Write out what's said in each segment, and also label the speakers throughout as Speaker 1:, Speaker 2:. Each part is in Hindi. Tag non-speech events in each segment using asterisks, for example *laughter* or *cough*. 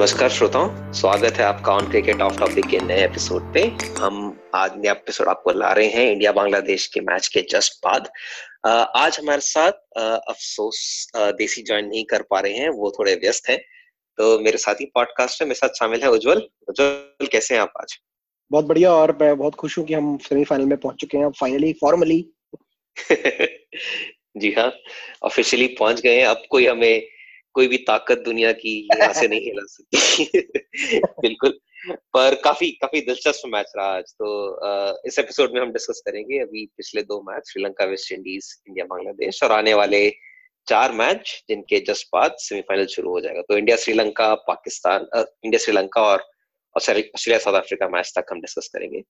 Speaker 1: नमस्कार श्रोताओं स्वागत है आपका ऑन क्रिकेट ऑफ़ टॉपिक के नए एपिसोड पे। हम आज नया एपिसोड आपको ला रहे हैं इंडिया बांग्लादेश के मैच के जस्ट बाद। आज हमारे साथ अफसोस देसी ज्वाइन नहीं कर पा रहे हैं वो थोड़े व्यस्त हैं। तो मेरे साथ ही पॉडकास्ट में मेरे साथ शामिल है उज्जवल। उज्जवल कैसे हैं आप आज?
Speaker 2: बहुत बढ़िया और मैं बहुत खुश हूँ कि हम सेमीफाइनल में पहुँच चुके हैं फाइनली फॉर्मली *laughs*
Speaker 1: जी हाँ ऑफिशियली पहुँच गए हैं। अब कोई हमें कोई भी ताकत दुनिया की यहाँ से नहीं हिला सकती। *laughs* बिल्कुल। पर काफ़ी काफ़ी दिलचस्प मैच रहा आज तो इस एपिसोड में हम डिस्कस करेंगे अभी पिछले दो match Sri Lanka West Indies, India Bangladesh और आने वाले चार मैच जिनके जस्ट बाद सेमीफाइनल शुरू हो जाएगा। तो इंडिया, श्रीलंका, पाकिस्तान इंडिया, श्रीलंका और ऑस्ट्रेलिया, साउथ अफ्रीका मैच तक हम डिस्कस करेंगे।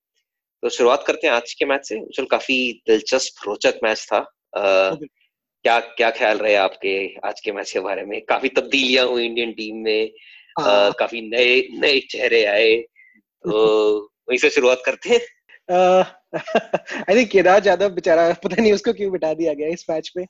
Speaker 1: तो शुरुआत करते हैं आज के मैच से। चल काफ़ी दिलचस्प रोचक मैच था। क्या क्या ख्याल रहे आपके आज के मैच के बारे में? काफ़ी तब्दीलियाँ हुई इंडियन टीम में आ, हाँ। काफ़ी नए नए चेहरे आए तो *laughs* वहीं से शुरुआत करते हैं। *laughs*
Speaker 2: आई थिंक केदार यादव बेचारा पता नहीं उसको क्यों बिठा दिया गया इस मैच में।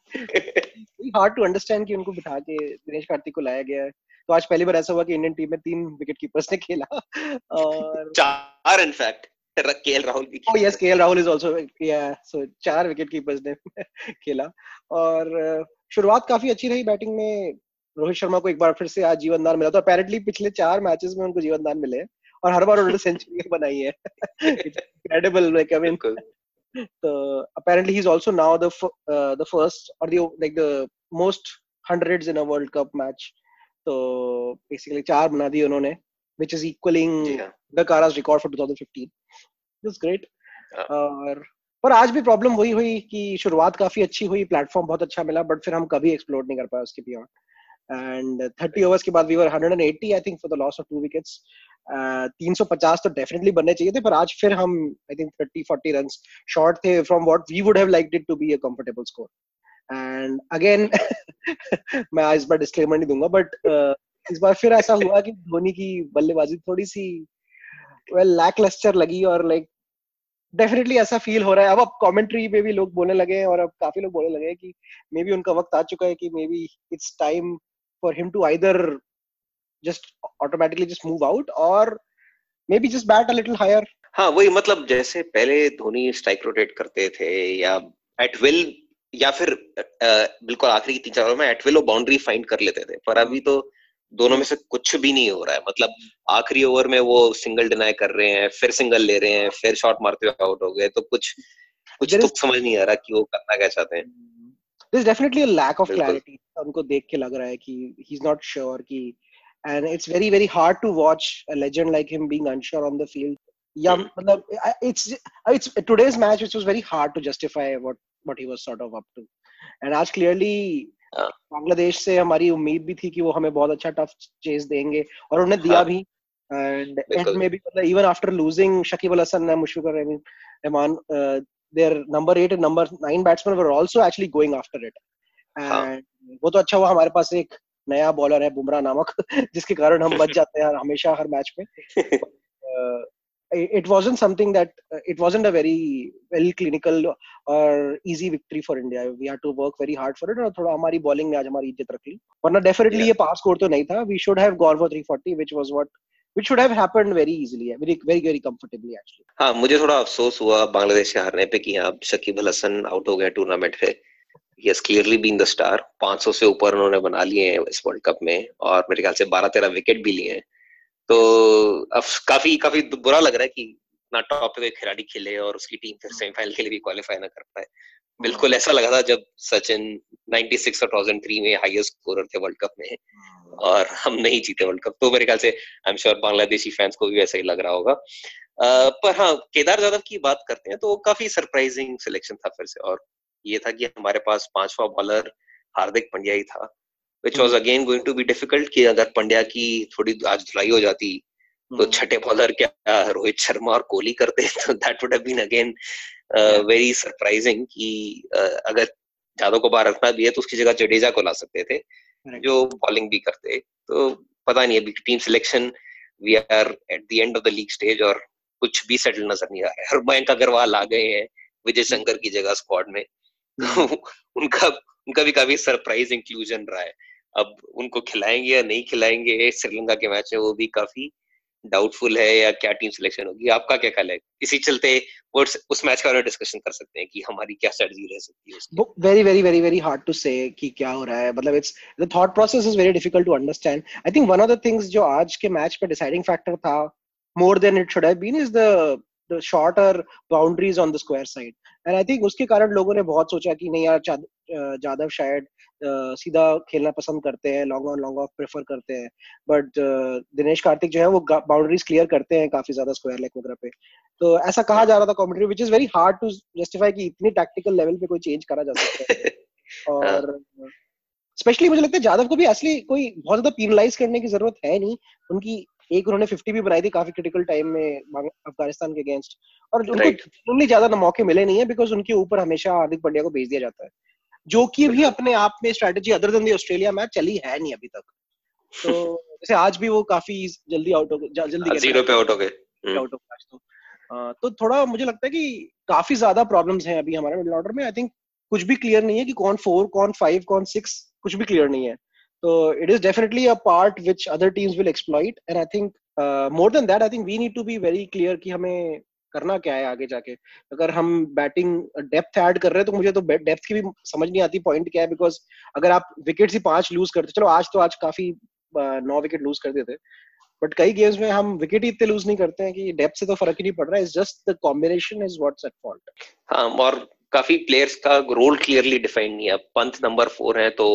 Speaker 2: हार्ड टू अंडरस्टैंड कि उनको बिठा के दिनेश कार्तिक को लाया गया। तो आज पहली बार ऐसा हुआ कि इंडियन टीम में तीन विकेट कीपर्स ने खेला। *laughs*
Speaker 1: और चार इनफैक्ट केएल राहुल भी
Speaker 2: oh yes KL Rahul is also या सो चार विकेट कीपर्स ने *laughs* खेला। और शुरुआत काफ़ी अच्छी रही बैटिंग में। रोहित शर्मा को एक बार फिर से आज जीवन दान मिला। तो अपेरेंटली पिछले चार मैचेस में उनको जीवन दान मिले हैं। और हर बार उन्होंने *laughs* सेंचुरी बनाई है। इनक्रेडिबल लाइक आई मीन तो apparently he's also now the uh, the first or the like the most hundreds in a world cup match. तो बेसिकली चार बना दिए उन्होंने is equaling the Kara's record for 2015 it's great और पर आज भी प्रॉब्लम वही हुई कि शुरुआत काफ़ी अच्छी हुई प्लेटफॉर्म बहुत अच्छा मिला बट फिर हम कभी एक्सप्लोर नहीं कर पाए उसके बियॉन्ड एंड 30 ओवर्स के बाद we were 180 I think for the loss of two wickets 350 तो डेफिनेटली बनने चाहिए थे पर आज फिर हम आई थिंक 30 40 रन्स शॉर्ट थे from what we would have liked it to be a comfortable score and again मैं इस बार डिस्क्लेमर नहीं दूँगा बट uh, इस बार फिर ऐसा हुआ कि धोनी की बल्लेबाजी थोड़ी सी वेल लैक लगी और लाइक डेफिनेटली ऐसा फील हो रहा है। अब अब कमेंट्री में भी लोग बोलने लगे हैं और अब काफ़ी लोग बोलने लगे हैं कि मे बी उनका वक्त आ चुका है कि maybe it's time for him to either just automatically just move out और maybe just bat a little higher
Speaker 1: हाँ वही मतलब जैसे पहले धोनी स्ट्राइक रोटेट करते थे या एट विल या फिर आ, बिल्कुल आखिरी तीन चार में एट विल वो बाउंड्री फाइंड कर लेते थे। पर अभी तो दोनों में से कुछ भी नहीं हो रहा है मतलब आखिरी ओवर में वो सिंगल डिनाई कर रहे हैं फिर सिंगल ले रहे हैं फिर शॉट मारते हुए आउट हो गए तो कुछ कुछ तो समझ नहीं आ रहा कि वो करना क्या चाहते हैं
Speaker 2: there's definitely a lack of clarity उनको देख के लग रहा है कि he's not sure कि and it's very very hard to watch a legend like him being unsure on the field yeah hmm. मतलब it's it's today's match which was very hard to justify what what he was sort of up to and आज clearly बांग्लादेश से हमारी उम्मीद भी थी कि वो हमें बहुत अच्छा टफ चेस देंगे और उन्हें दिया हाँ, भी। एंड एंड में भी मतलब even after losing Shakib Al Hasan Mushfiqur Rahman their number 8 and number 9 batsman were also actually going after it and वो तो अच्छा हुआ हमारे पास एक नया बॉलर है बुमराह नामक *laughs* जिसके कारण हम बच जाते हैं हमेशा हर मैच में। *laughs* it wasn't something that uh, it wasn't a very well clinical or easy victory for India. We had to work very hard for it और थोड़ा हमारी बॉलिंग ने आज हमारी इज़्ज़त रख ली वरना डेफिनेटली ये पास स्कोर तो नहीं था we should have gone for 340 which was what which should have happened very easily very very very comfortably actually
Speaker 1: हाँ मुझे थोड़ा अफसोस हुआ बांग्लादेश के हारने पे कि हाँ शकीब अल हसन आउट हो गए टूर्नामेंट पे he has clearly been the star 500 से ऊपर उन्होंने बना लिए हैं इस वर्ल्ड कप में और मेरे ख्याल से 12 13 विकेट भी लिए हैं तो अब काफ़ी काफ़ी बुरा लग रहा है कि ना टॉप पे खिलाड़ी खेले और उसकी टीम फिर सेमीफाइनल के लिए भी क्वालिफाई ना कर पाए। बिल्कुल ऐसा लगा था जब सचिन 96 और 2003 में हाईएस्ट स्कोरर थे वर्ल्ड कप में और हम नहीं जीते वर्ल्ड कप तो मेरे ख्याल से I am sure Bangladeshi fans को भी ऐसा ही लग रहा होगा। uh, पर हाँ केदार यादव की बात करते हैं तो काफ़ी सरप्राइजिंग सिलेक्शन था फिर से और ये था कि हमारे पास पांचवा बॉलर हार्दिक पंड्या ही था। Which was again going to be difficult कि अगर पंड्या की थोड़ी आज धुलाई हो जाती तो हम्म। छठे बॉलर क्या रोहित शर्मा और कोहली करते *laughs* तो that would have been again very surprising कि uh, अगर यादव को बाहर रखना भी है तो उसकी जगह जडेजा को ला सकते थे जो बॉलिंग भी करते तो पता नहीं अभी team selection we are at the end of the league stage और कुछ भी सेटल नज़र नहीं आ रहा है और मयंक अग्रवाल आ गए हैं विजय। शंकर की जगह स्क्वाड में हम्म। उनका उनका भी काफ़ी सरप्राइज़ इंक्लूजन रहा है अब उनको खिलाएँगे या नहीं खिलाएँगे, श्रीलंका के मैच में वो भी काफ़ी डाउटफुल है या क्या टीम सिलेक्शन होगी, आपका क्या ख्याल है? इसी चलते उस मैच का डिस्कशन कर सकते हैं कि हमारी क्या स्ट्रेटजी रह सकती है
Speaker 2: very very very very hard to say कि क्या हो रहा है मतलब it's the thought process is very difficult to understand I think one of the things जो आज के मैच पे डिसाइडिंग फैक्टर था more than it should have been is the the shorter boundaries on the square side and I think उसके कारण लोगों ने बहुत सोचा कि नहीं यार जादव शायद सीधा खेलना पसंद करते हैं long on long off prefer करते हैं बट दिनेश कार्तिक जो है वो बाउंड्रीज क्लियर करते हैं काफ़ी ज़्यादा स्क्वायर लेग वगैरह पे तो ऐसा कहा जा रहा था commentary which is very hard to justify कि इतनी टैक्टिकल लेवल पे कोई चेंज करा जा सकता है और स्पेशली मुझे लगता है जादव को भी असली कोई बहुत ज़्यादा पीनलाइज करने की ज़रूरत है नहीं। उनकी एक उन्होंने 50 भी बनाई थी काफ़ी क्रिटिकल टाइम में अफ़गानिस्तान के अगेंस्ट और उनको right. ज़्यादा मौके मिले नहीं है बिकॉज़ उनके ऊपर हमेशा हार्दिक पांड्या को भेज दिया जाता है। जो कि भी अपने आप में strategy other than Australia match चली है नहीं अभी तक। तो जैसे आज भी वो काफ़ी जल्दी आउट हो गए जल्दी
Speaker 1: ज़ीरो पे आउट हो गए।
Speaker 2: आउट ऑफ़ मैच तो। तो थोड़ा मुझे लगता है कि काफ़ी ज़्यादा प्रॉब्लम्स हैं अभी हमारे मिडिल ऑर्डर में। आई थिंक कुछ भी क्लियर नहीं है कि कौन फोर कौन फाइव कौन सिक्स कुछ भी क्लियर नहीं है। तो it is definitely a part which other teams will exploit and I think more than that I think we need to be very clear कि हमें करना क्या है आगे जाके। अगर हम बैटिंग डेप्थ ऐड कर रहे हैं तो मुझे तो डेप्थ की भी समझ नहीं आती पॉइंट क्या है? बिकॉज़ अगर आप विकेट ही पाँच लूज करते, चलो आज तो आज काफ़ी नौ विकेट लूज कर देते। बट कई गेम्स में हम विकेट ही इतने लूज नहीं करते हैं कि डेप्थ से तो फ़र्क ही नहीं पड़ रहा है। Is just the combination is what's at fault
Speaker 1: और काफ़ी प्लेयर्स का रोल क्लियरली डिफाइंड नहीं है। पंथ नंबर फोर है तो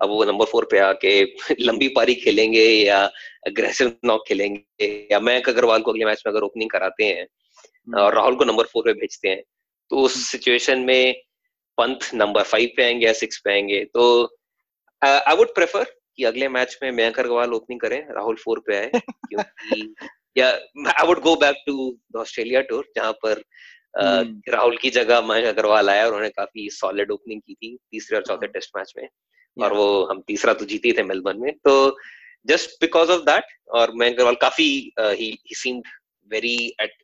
Speaker 1: अब वो नंबर फोर पे आके *laughs* लंबी पारी खेलेंगे या अग्रेसिव नॉक खेलेंगे या मयंक अग्रवाल को अगले मैच में अगर ओपनिंग कराते हैं हम्म। और राहुल को नंबर फोर पे भेजते हैं तो उस सिचुएशन हम्म। में पंथ नंबर फाइव पे आएँगे या सिक्स पे आएँगे तो आई वुड प्रेफर कि अगले मैच में मयंक अग्रवाल ओपनिंग करें राहुल फोर पे आए *laughs* क्योंकि या I would go back to the Australia tour जहाँ पर हम्म। राहुल की जगह मयंक अग्रवाल आया और उन्होंने काफ़ी सॉलिड ओपनिंग की थी तीसरे और चौथे टेस्ट मैच में और वो हम तीसरा तो जीते थे मेलबर्न में। तो जस्ट बिकॉज़ ऑफ़ दैट और मयंक अग्रवाल काफ़ी ही seemed very at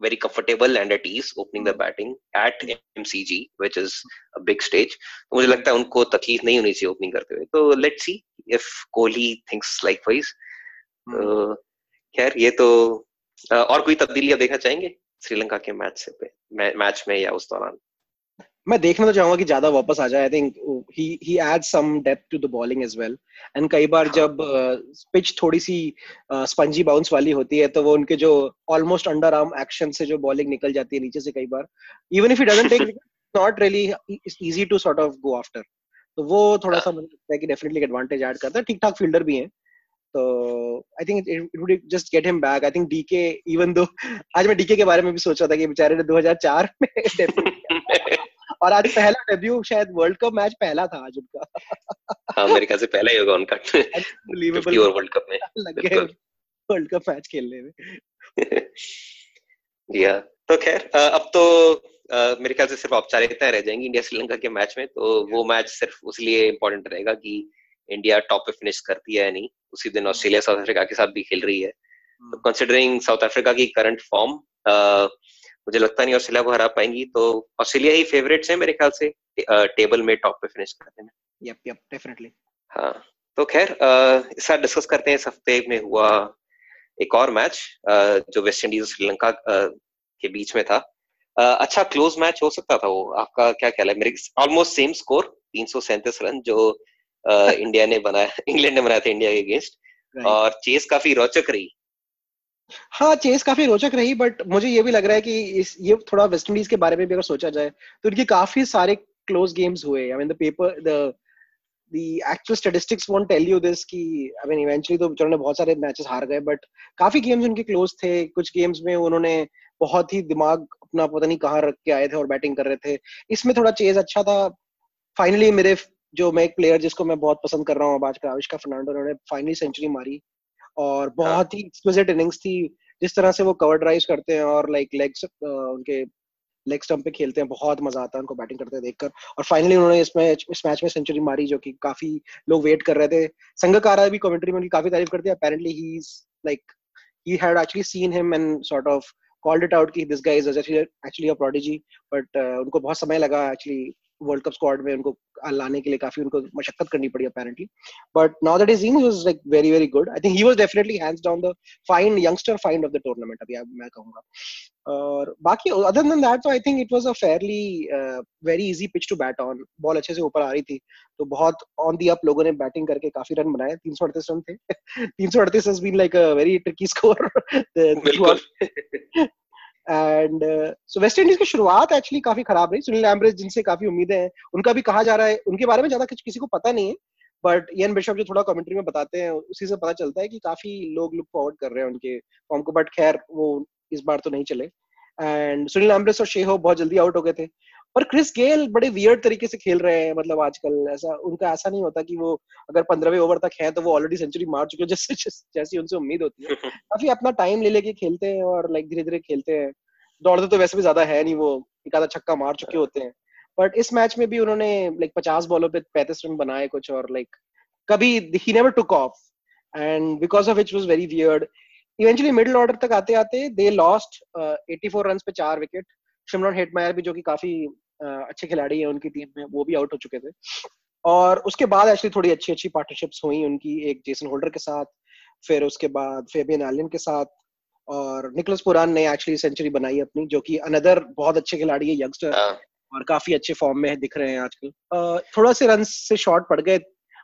Speaker 1: very comfortable and at ease opening the batting at MCG which is a big stage तो मुझे लगता है उनको तकलीफ़ नहीं होनी चाहिए ओपनिंग करते हुए। तो let's see if Kohli thinks likewise खैर ये तो और कोई तब्दीलियाँ देखना चाहेंगे? श्रीलंका के मैच से पे मैच में या उस दौरान?
Speaker 2: मैं देखना तो चाहूँगा कि ज़्यादा वापस आ जाए। I think he he add some depth to the bowling as well and कई बार हाँ. जब पिच uh, थोड़ी सी स्पंजी uh, बाउंस वाली होती है तो वो उनके जो ऑलमोस्ट अंडर आर्म एक्शन से जो बॉलिंग निकल जाती है नीचे से कई बार even if he doesn't take not really easy to sort of go after तो वो थोड़ा सा हाँ. मुझे लगता है कि डेफिनेटली एडवांटेज ऐड करता है। ठीक ठाक फील्डर भी हैं। तो I think it would just get him back I think DK even though आज मैं डीके के बारे में भी सोच रहा था कि बेचारे ने 2004 में *laughs* *laughs* और आज पहला डेब्यू शायद वर्ल्ड कप मैच पहला था आज उनका।
Speaker 1: हाँ मेरे ख्याल से पहला ही होगा उनका।
Speaker 2: वर्ल्ड कप में। लग गए वर्ल्ड कप मैच खेलने में। *laughs*
Speaker 1: या तो खैर अब तो मेरे ख्याल से सिर्फ़ औपचारिकता रह जाएँगी इंडिया श्रीलंका के मैच में तो वो मैच सिर्फ़ उसलिए इम्पोर्टेंट रहेगा कि इंडिया टॉप पे फिनिश करती है या नहीं। उसी दिन ऑस्ट्रेलिया साउथ अफ्रीका के साथ भी खेल रही है। तो कंसिडरिंग साउथ अफ्रीका की करंट फॉर्म मुझे लगता नहीं ऑस्ट्रेलिया को हरा पाएँगी तो ऑस्ट्रेलिया ही फेवरेट्स है मेरे ख्याल से टेबल में टॉप पे फिनिश करने में
Speaker 2: यप यप डेफिनेटली
Speaker 1: हाँ तो खैर इस साथ डिस्कस करते हैं इस हफ़्ते में हुआ एक और मैच जो वेस्ट इंडीज श्रीलंका के बीच में था। अच्छा क्लोज मैच हो सकता था वो आपका क्या ख्याल है? मेरे ऑलमोस्ट सेम स्कोर तीन सौ सैंतीस रन जो इंडिया *laughs* ने बनाया इंग्लैंड ने बनाया था इंडिया के अगेंस्ट और चेस काफ़ी रोचक रही।
Speaker 2: हाँ चेस काफ़ी रोचक रही बट मुझे ये भी लग रहा है कि इस, ये थोड़ा वेस्ट इंडीज के बारे में भी अगर सोचा जाए तो इनके काफ़ी सारे क्लोज गेम्स हुए। I mean the paper the the actual statistics won't tell you this कि, I mean, eventually तो उन्होंने बहुत सारे मैचेस हार गए बट काफ़ी गेम्स उनके क्लोज थे। कुछ गेम्स में उन्होंने बहुत ही दिमाग अपना पता नहीं कहाँ रख के आए थे और बैटिंग कर रहे थे। इसमें थोड़ा चेज अच्छा था। फाइनली मेरे जो मैं एक प्लेयर जिसको मैं बहुत पसंद कर रहा हूँ आजकल आविष्का फर्नांडो उन्होंने फाइनली सेंचुरी मारी। और हाँ। बहुत ही एक्सक्विजिट इनिंग्स थी। जिस तरह से वो कवर ड्राइव करते हैं और लाइक लेग्स उनके लेग स्टंप पे खेलते हैं बहुत मज़ा आता है उनको बैटिंग करते देखकर। और फाइनली उन्होंने इस मैच इस मैच में सेंचुरी मारी जो कि काफ़ी लोग वेट कर रहे थे। संगकारा भी कमेंट्री में उनकी काफ़ी तारीफ़ करते हैं। Apparently he is like he had actually seen him and sort of called it out कि is actually actually a prodigy but uh, उनको बहुत समय लगा एक्चुअली वर्ल्ड कप स्क्वाड में उनको लाने के लिए काफ़ी उनको मशक्कत करनी पड़ी apparently but now that is was like very very good I think he was definitely hands down the fine youngster find of the tournament अभी मैं कहूँगा। और बाकी अदर देन दैट तो I think it was a fairly very easy pitch to bat on ball अच्छे से ऊपर आ रही थी तो बहुत ऑन दी अप लोगों ने बैटिंग करके काफ़ी रन बनाए। 338 रन थे। 338 has been like a very tricky score and so West Indies की शुरुआत एक्चुअली काफ़ी खराब रही। सुनील एम्ब्रेज जिनसे काफ़ी उम्मीदें हैं, उनका भी कहा जा रहा है, उनके बारे में ज़्यादा कुछ किसी को पता नहीं है बट एन बिशप जो थोड़ा कमेंट्री में बताते हैं, उसी से पता चलता है कि काफ़ी लोग लुक फॉरवर्ड कर रहे हैं उनके फॉर्म को बट खैर वो इस बार तो नहीं चले। एंड सुनील एम्ब्रेस और शेहो बहुत जल्दी आउट हो गए थे। और क्रिस गेल बड़े वियर्ड तरीके से खेल रहे हैं मतलब आजकल ऐसा उनका ऐसा नहीं होता कि वो अगर पंद्रहवें ओवर तक है तो वो ऑलरेडी सेंचुरी मार चुके हैं जैसे जैसी उनसे उम्मीद होती है। *laughs* काफ़ी अपना टाइम ले लेके खेलते हैं और लाइक धीरे धीरे खेलते हैं। दौड़ते तो वैसे भी ज़्यादा है नहीं वो एक आधा छक्का मार चुके होते हैं। बट इस मैच में भी उन्होंने लाइक पचास बॉलों पे पैंतीस रन बनाए कुछ और लाइक कभी he never took off and because of which was very weird eventually middle order तक आते आते दे लॉस्ट 84 रन्स पे चार विकेट शिमरन हेटमायर भी जो कि काफ़ी अच्छे खिलाड़ी है उनकी टीम में वो भी आउट हो चुके थे। और उसके बाद एक्चुअली थोड़ी अच्छी अच्छी पार्टनरशिप्स हुई उनकी एक जेसन होल्डर के साथ फिर उसके बाद फेबियन एलियन के साथ और निकलस पुरान ने एक्चुअली सेंचुरी बनाई अपनी जो कि अनदर बहुत अच्छे खिलाड़ी है यंगस्टर हाँ। और काफ़ी अच्छे फॉर्म में है दिख रहे हैं आजकल। थोड़ा से रन से शॉर्ट पड़ गए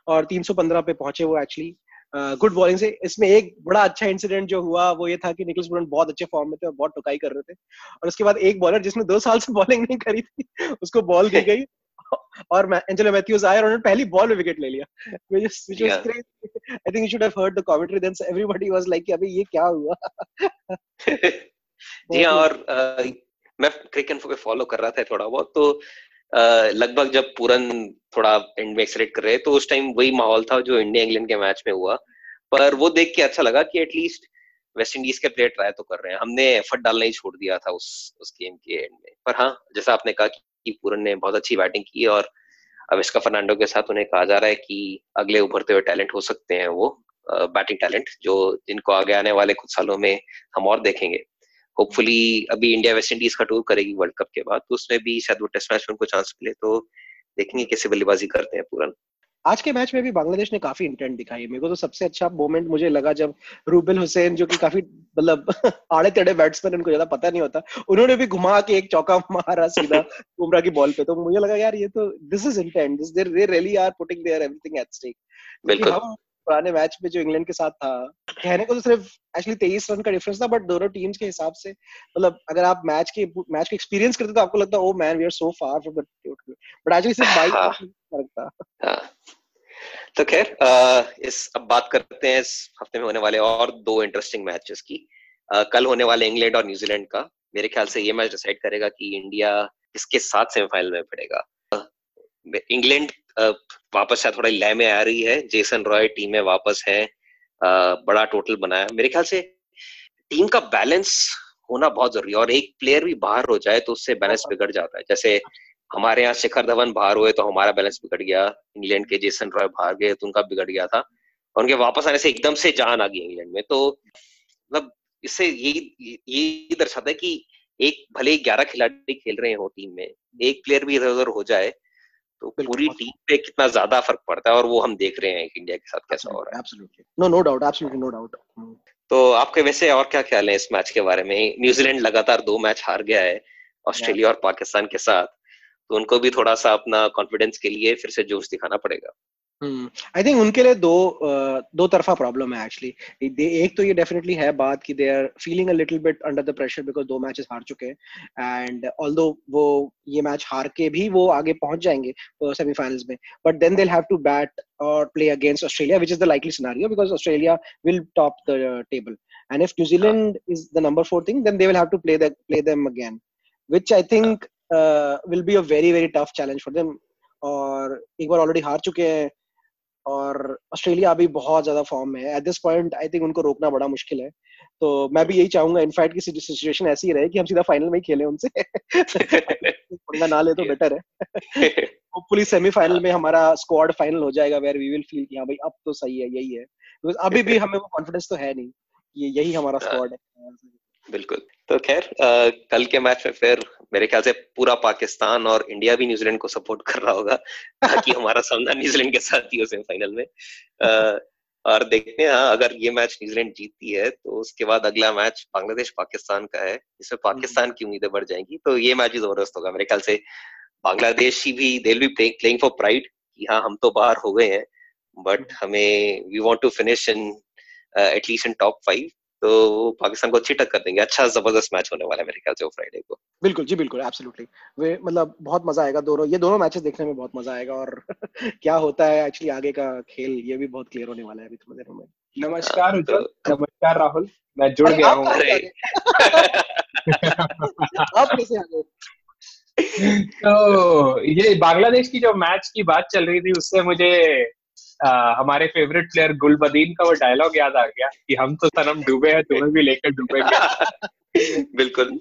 Speaker 2: और 315 पे पहुँचे वो एक्चुअली गुड बॉलिंग से। इसमें एक बड़ा अच्छा इंसिडेंट जो हुआ वो ये था कि निकोलस पुरान बहुत अच्छे फॉर्म में थे और बहुत टुकाई कर रहे थे। और उसके बाद एक बॉलर जिसने दो साल से बॉलिंग नहीं करी थी उसको बॉल दी गई। *laughs* और एंजेलो मैथ्यूज आया और उन्होंने पहली बॉल में विकेट ले लिया। Was crazy. I think you should have heard the commentary then everybody was अबे ये क्या हुआ? *laughs*
Speaker 1: जी हाँ और मैं क्रिकेट फॉलो कर रहा था थोड़ा बहुत तो लगभग जब पूरन थोड़ा एंड में एक्सलेट कर रहे तो उस टाइम वही माहौल था जो इंडिया इंग्लैंड के मैच में हुआ। पर वो देख के अच्छा लगा कि एटलीस्ट वेस्ट इंडीज के प्लेयर ट्राई तो कर रहे हैं। हमने एफर्ट डालना ही छोड़ दिया था उस उस गेम के एंड में। पर हाँ जैसा आपने कहा कि पूरन ने बहुत अच्छी बैटिंग की और अब इसका फर्नांडो के साथ उन्हें कहा जा रहा है कि अगले उभरते हुए टैलेंट हो सकते हैं वो बैटिंग टैलेंट जो जिनको आगे आने वाले कुछ सालों में हम और देखेंगे। होपफुली अभी इंडिया वेस्ट इंडीज का टूर करेगी वर्ल्ड कप के बाद तो उसमें भी शायद वो टेस्ट मैच में उनको चांस मिले तो देखेंगे कैसे बल्लेबाजी करते हैं पूरन।
Speaker 2: आज के मैच में भी बांग्लादेश ने काफ़ी इंटेंट दिखाई। मेरे को तो सबसे अच्छा मोमेंट मुझे लगा जब रूबेल हुसैन जो कि काफ़ी मतलब आड़े तेड़े बैट्समैन उनको ज़्यादा पता नहीं होता उन्होंने भी घुमा के एक चौका मारा सीधा *laughs* बुमराह की बॉल पे। तो मुझे लगा यार ये तो this is intent this they really are putting their everything at stake बिल्कुल। हम पुराने मैच में जो इंग्लैंड के साथ था कहने को तो सिर्फ़ एक्चुअली तेईस रन का डिफरेंस था बट दोनों टीम्स के हिसाब से मतलब अगर आप मैच के मैच को एक्सपीरियंस करते तो आपको लगता है ओ man we are so far from the but actually सिर्फ़ बाईस हाँ। फ़र्क था। हाँ।
Speaker 1: तो खैर इस अब बात करते हैं इस हफ़्ते में होने वाले और दो इंटरेस्टिंग मैचेस की। आ, कल होने वाले इंग्लैंड और न्यूजीलैंड का। मेरे ख्याल से ये मैच डिसाइड करेगा कि इंडिया किसके साथ सेमीफाइनल में पड़ेगा। इंग्लैंड वापस से थोड़ा लय में आ रही है। जेसन रॉय टीम में वापस है। बड़ा टोटल बनाया। मेरे ख्याल से टीम का बैलेंस होना बहुत ज़रूरी है और एक प्लेयर भी बाहर हो जाए तो उससे बैलेंस बिगड़ जाता है। जैसे हमारे यहाँ शिखर धवन बाहर हुए तो हमारा बैलेंस बिगड़ गया। इंग्लैंड के जेसन रॉय बाहर गए तो उनका बिगड़ गया था। और उनके वापस आने से एकदम से जान आ गई इंग्लैंड में। तो मतलब इससे यही ये दर्शाता है कि एक भले ग्यारह खिलाड़ी खेल रहे हो टीम में एक प्लेयर भी इधर उधर हो जाए तो पूरी टीम पे कितना ज़्यादा फ़र्क पड़ता है और वो हम देख रहे हैं इंडिया के साथ कैसा हो रहा है।
Speaker 2: No no doubt absolutely no doubt
Speaker 1: तो आपके वैसे और क्या ख्याल है इस मैच के बारे में? न्यूजीलैंड लगातार दो मैच हार गया है ऑस्ट्रेलिया और पाकिस्तान के साथ। तो उनको भी थोड़ा सा अपना कॉन्फिडेंस के लिए फिर से जोश दिखाना पड़ेगा।
Speaker 2: आई hmm. थिंक उनके लिए दो दो तरफा प्रॉब्लम है एक्चुअली एक तो ये डेफिनेटली है बात कि they are feeling a little bit under the pressure because दो मैचेस हार चुके हैं. एंड ऑल्दो वो ये मैच हार के भी वो आगे पहुँच जाएँगे सेमीफाइनल्स में. But then they have to bat और play against Australia which is the likely scenario because Australia will top the table and if New Zealand is the number four thing then they will have to play play them again which I think uh, will be a very very tough challenge for them. और एक बार ऑलरेडी हार चुके हैं और ऑस्ट्रेलिया अभी बहुत ज़्यादा फॉर्म में है। At this point I think उनको रोकना बड़ा मुश्किल है। तो मैं भी यही चाहूँगा इनफैक्ट की सिचुएशन ऐसी ही रहे कि हम सीधा फाइनल में ही खेले उनसे। पंगा ना ले तो *laughs* बेटर है। होपफुली सेमीफाइनल में हमारा स्क्वाड फाइनल हो जाएगा वेयर वी विल फील कि हाँ भाई अब तो सही है यही है। बिकॉज़ अभी भी हमें वो कॉन्फिडेंस तो है नहीं ये यही हमारा स्क्वाड है। *laughs*
Speaker 1: बिल्कुल। तो खैर कल के मैच में फिर मेरे ख्याल से पूरा पाकिस्तान और इंडिया भी न्यूजीलैंड को सपोर्ट कर रहा होगा ताकि हमारा सामना न्यूजीलैंड के साथ ही हो सेमीफाइनल में। आ, और देखते हैं हाँ अगर ये मैच न्यूजीलैंड जीतती है तो उसके बाद अगला मैच बांग्लादेश पाकिस्तान का है इसमें पाकिस्तान की उम्मीदें बढ़ जाएँगी। तो ये मैच भी ज़बरदस्त होगा मेरे ख्याल से बांग्लादेश भी they be playing for pride कि हाँ हम तो बाहर हो गए हैं बट हमें we want to finish in at least in top five तो पाकिस्तान को अच्छी टक्कर देंगे। अच्छा ज़बरदस्त मैच होने वाला है मेरे ख्याल से वो फ्राइडे को।
Speaker 2: बिल्कुल जी बिल्कुल एब्सोल्युटली वे मतलब बहुत मज़ा आएगा दोनों ये दोनों मैचेस देखने में बहुत मज़ा आएगा और *laughs* क्या होता है एक्चुअली आगे का खेल ये भी बहुत क्लियर होने वाला है अभी थोड़ी देर में।
Speaker 3: नमस्कार उज्जवल तो, नमस्कार राहुल। मैं जुड़ गया हूँ। *laughs*
Speaker 2: आप कैसे आ गए?
Speaker 3: तो ये बांग्लादेश की जो मैच की बात चल रही थी उससे मुझे हमारे फेवरेट प्लेयर गुलबदीन का वो डायलॉग याद आ गया कि हम तो सनम डूबे हैं तुम्हें भी लेकर डूबेंगे *laughs*
Speaker 1: बिल्कुल।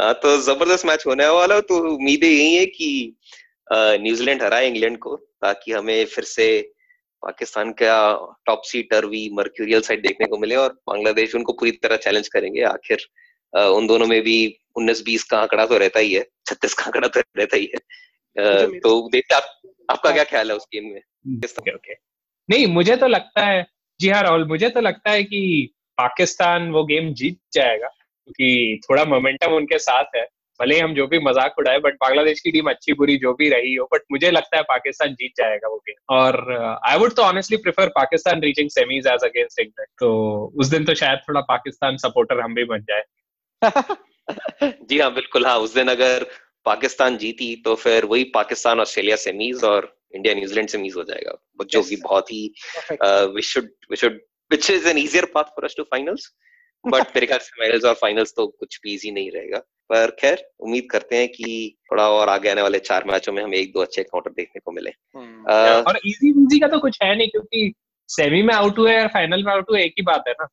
Speaker 1: हाँ तो ज़बरदस्त मैच होने वाला तो उम्मीदें यही है कि न्यूजीलैंड हराए इंग्लैंड को ताकि हमें फिर से पाकिस्तान का top seater we mercurial side देखने को मिले और बांग्लादेश उनको पूरी तरह चैलेंज करेंगे। आखिर उन दोनों में भी उन्नीस बीस का आंकड़ा तो रहता ही है छत्तीस का आंकड़ा तो रहता ही है। तो देखते आप आपका क्या ख्याल है उस गेम में?
Speaker 3: Okay okay. नहीं मुझे तो लगता है जी हाँ राहुल मुझे तो लगता है कि पाकिस्तान वो गेम जीत जाएगा क्योंकि थोड़ा मोमेंटम उनके साथ है। भले ही हम जो भी मज़ाक उड़ाए बट बांग्लादेश की टीम अच्छी बुरी जो भी रही हो बट मुझे लगता है पाकिस्तान जीत जाएगा वो गेम और आई वुड तो honestly prefer Pakistan reaching semis as against England तो उस दिन तो शायद थोड़ा पाकिस्तान सपोर्टर हम भी बन
Speaker 1: जाए। *laughs* जी हाँ बिल्कुल। हाँ उस दिन अगर पाकिस्तान जीती तो फिर वही पाकिस्तान ऑस्ट्रेलिया सेमीज और इंडिया न्यूजीलैंड सेमीज हो जाएगा। जो कि बहुत ही we should we should which is an easier path for us to finals but मेरे ख्याल से और फाइनल्स तो कुछ भी इजी नहीं रहेगा। पर खैर उम्मीद करते हैं कि थोड़ा और आगे आने वाले चार मैचों में हमें एक दो अच्छे काउंटर देखने को मिले।
Speaker 3: Hmm. uh, और इजी इजी का तो कुछ है नहीं क्योंकि सेमी में आउट हुए और फाइनल में आउट हुए एक ही बात है ना।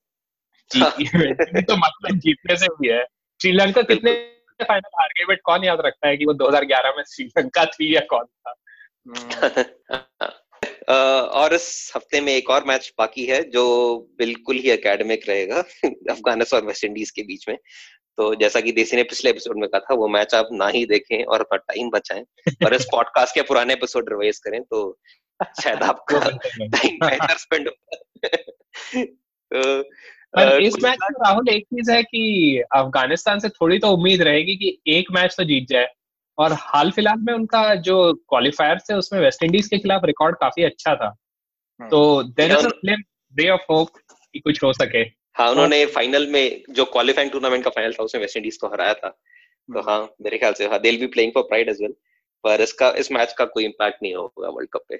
Speaker 3: *laughs* तो मतलब जीतने से भी है। श्रीलंका कितने फाइनल हार गए बट कौन याद रखता है कि वो 2011 में श्रीलंका थी या कौन था? *laughs*
Speaker 1: और इस हफ़्ते में एक और मैच बाकी है जो बिल्कुल ही एकेडमिक रहेगा *laughs* अफ़गानिस्तान और वेस्ट इंडीज के बीच में। तो जैसा कि देसी ने पिछले एपिसोड में कहा था वो मैच आप ना ही देखें और अपना टाइम बचाएँ। और इस पॉडकास्ट के पुराने एपिसोड रिवाइज करें तो शायद *laughs* आपका टाइम बेहतर स्पेंड
Speaker 3: होगा तो इस मैच में राहुल एक चीज़ है कि अफ़गानिस्तान से थोड़ी तो उम्मीद रहेगी कि एक मैच तो जीत जाए। और हाल फ़िलहाल में उनका जो क्वालिफायर थे उसमें वेस्ट इंडीज के खिलाफ रिकॉर्ड काफ़ी अच्छा था। हाँ। तो there is ray of hope कि कुछ हो सके।
Speaker 1: हाँ उन्होंने फाइनल में जो क्वालिफाइंग टूर्नामेंट का फाइनल था उसमें वेस्ट इंडीज को हराया था। तो हाँ मेरे ख्याल से हाँ they'll be playing for pride as well पर इसका इस मैच का कोई इम्पैक्ट नहीं होगा वर्ल्ड कप पे।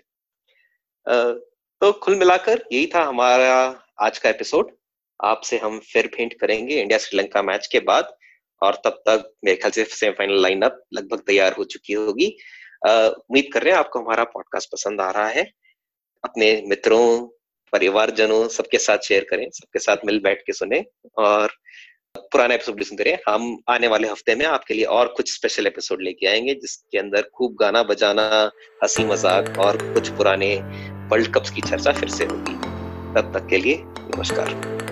Speaker 1: तो कुल मिलाकर यही था हमारा आज का एपिसोड आपसे हम फिर भेंट करेंगे इंडिया श्रीलंका मैच के बाद, और तब तक मेरे ख्याल से सेमीफाइनल लाइनअप लगभग तैयार हो चुकी होगी। उम्मीद कर रहे हैं आपको हमारा पॉडकास्ट पसंद आ रहा है। अपने मित्रों, परिवारजनों, सबके साथ शेयर करें, सबके साथ मिल बैठ के सुने, और पुराना एपिसोड लिसन करें। हम आने वाले हफ़्ते में आपके लिए और कुछ स्पेशल एपिसोड लेके आएँगे, जिसके अंदर खूब गाना बजाना, हँसी मज़ाक और कुछ पुराने वर्ल्ड कप्स की चर्चा फिर से होगी। तब तक के लिए नमस्कार।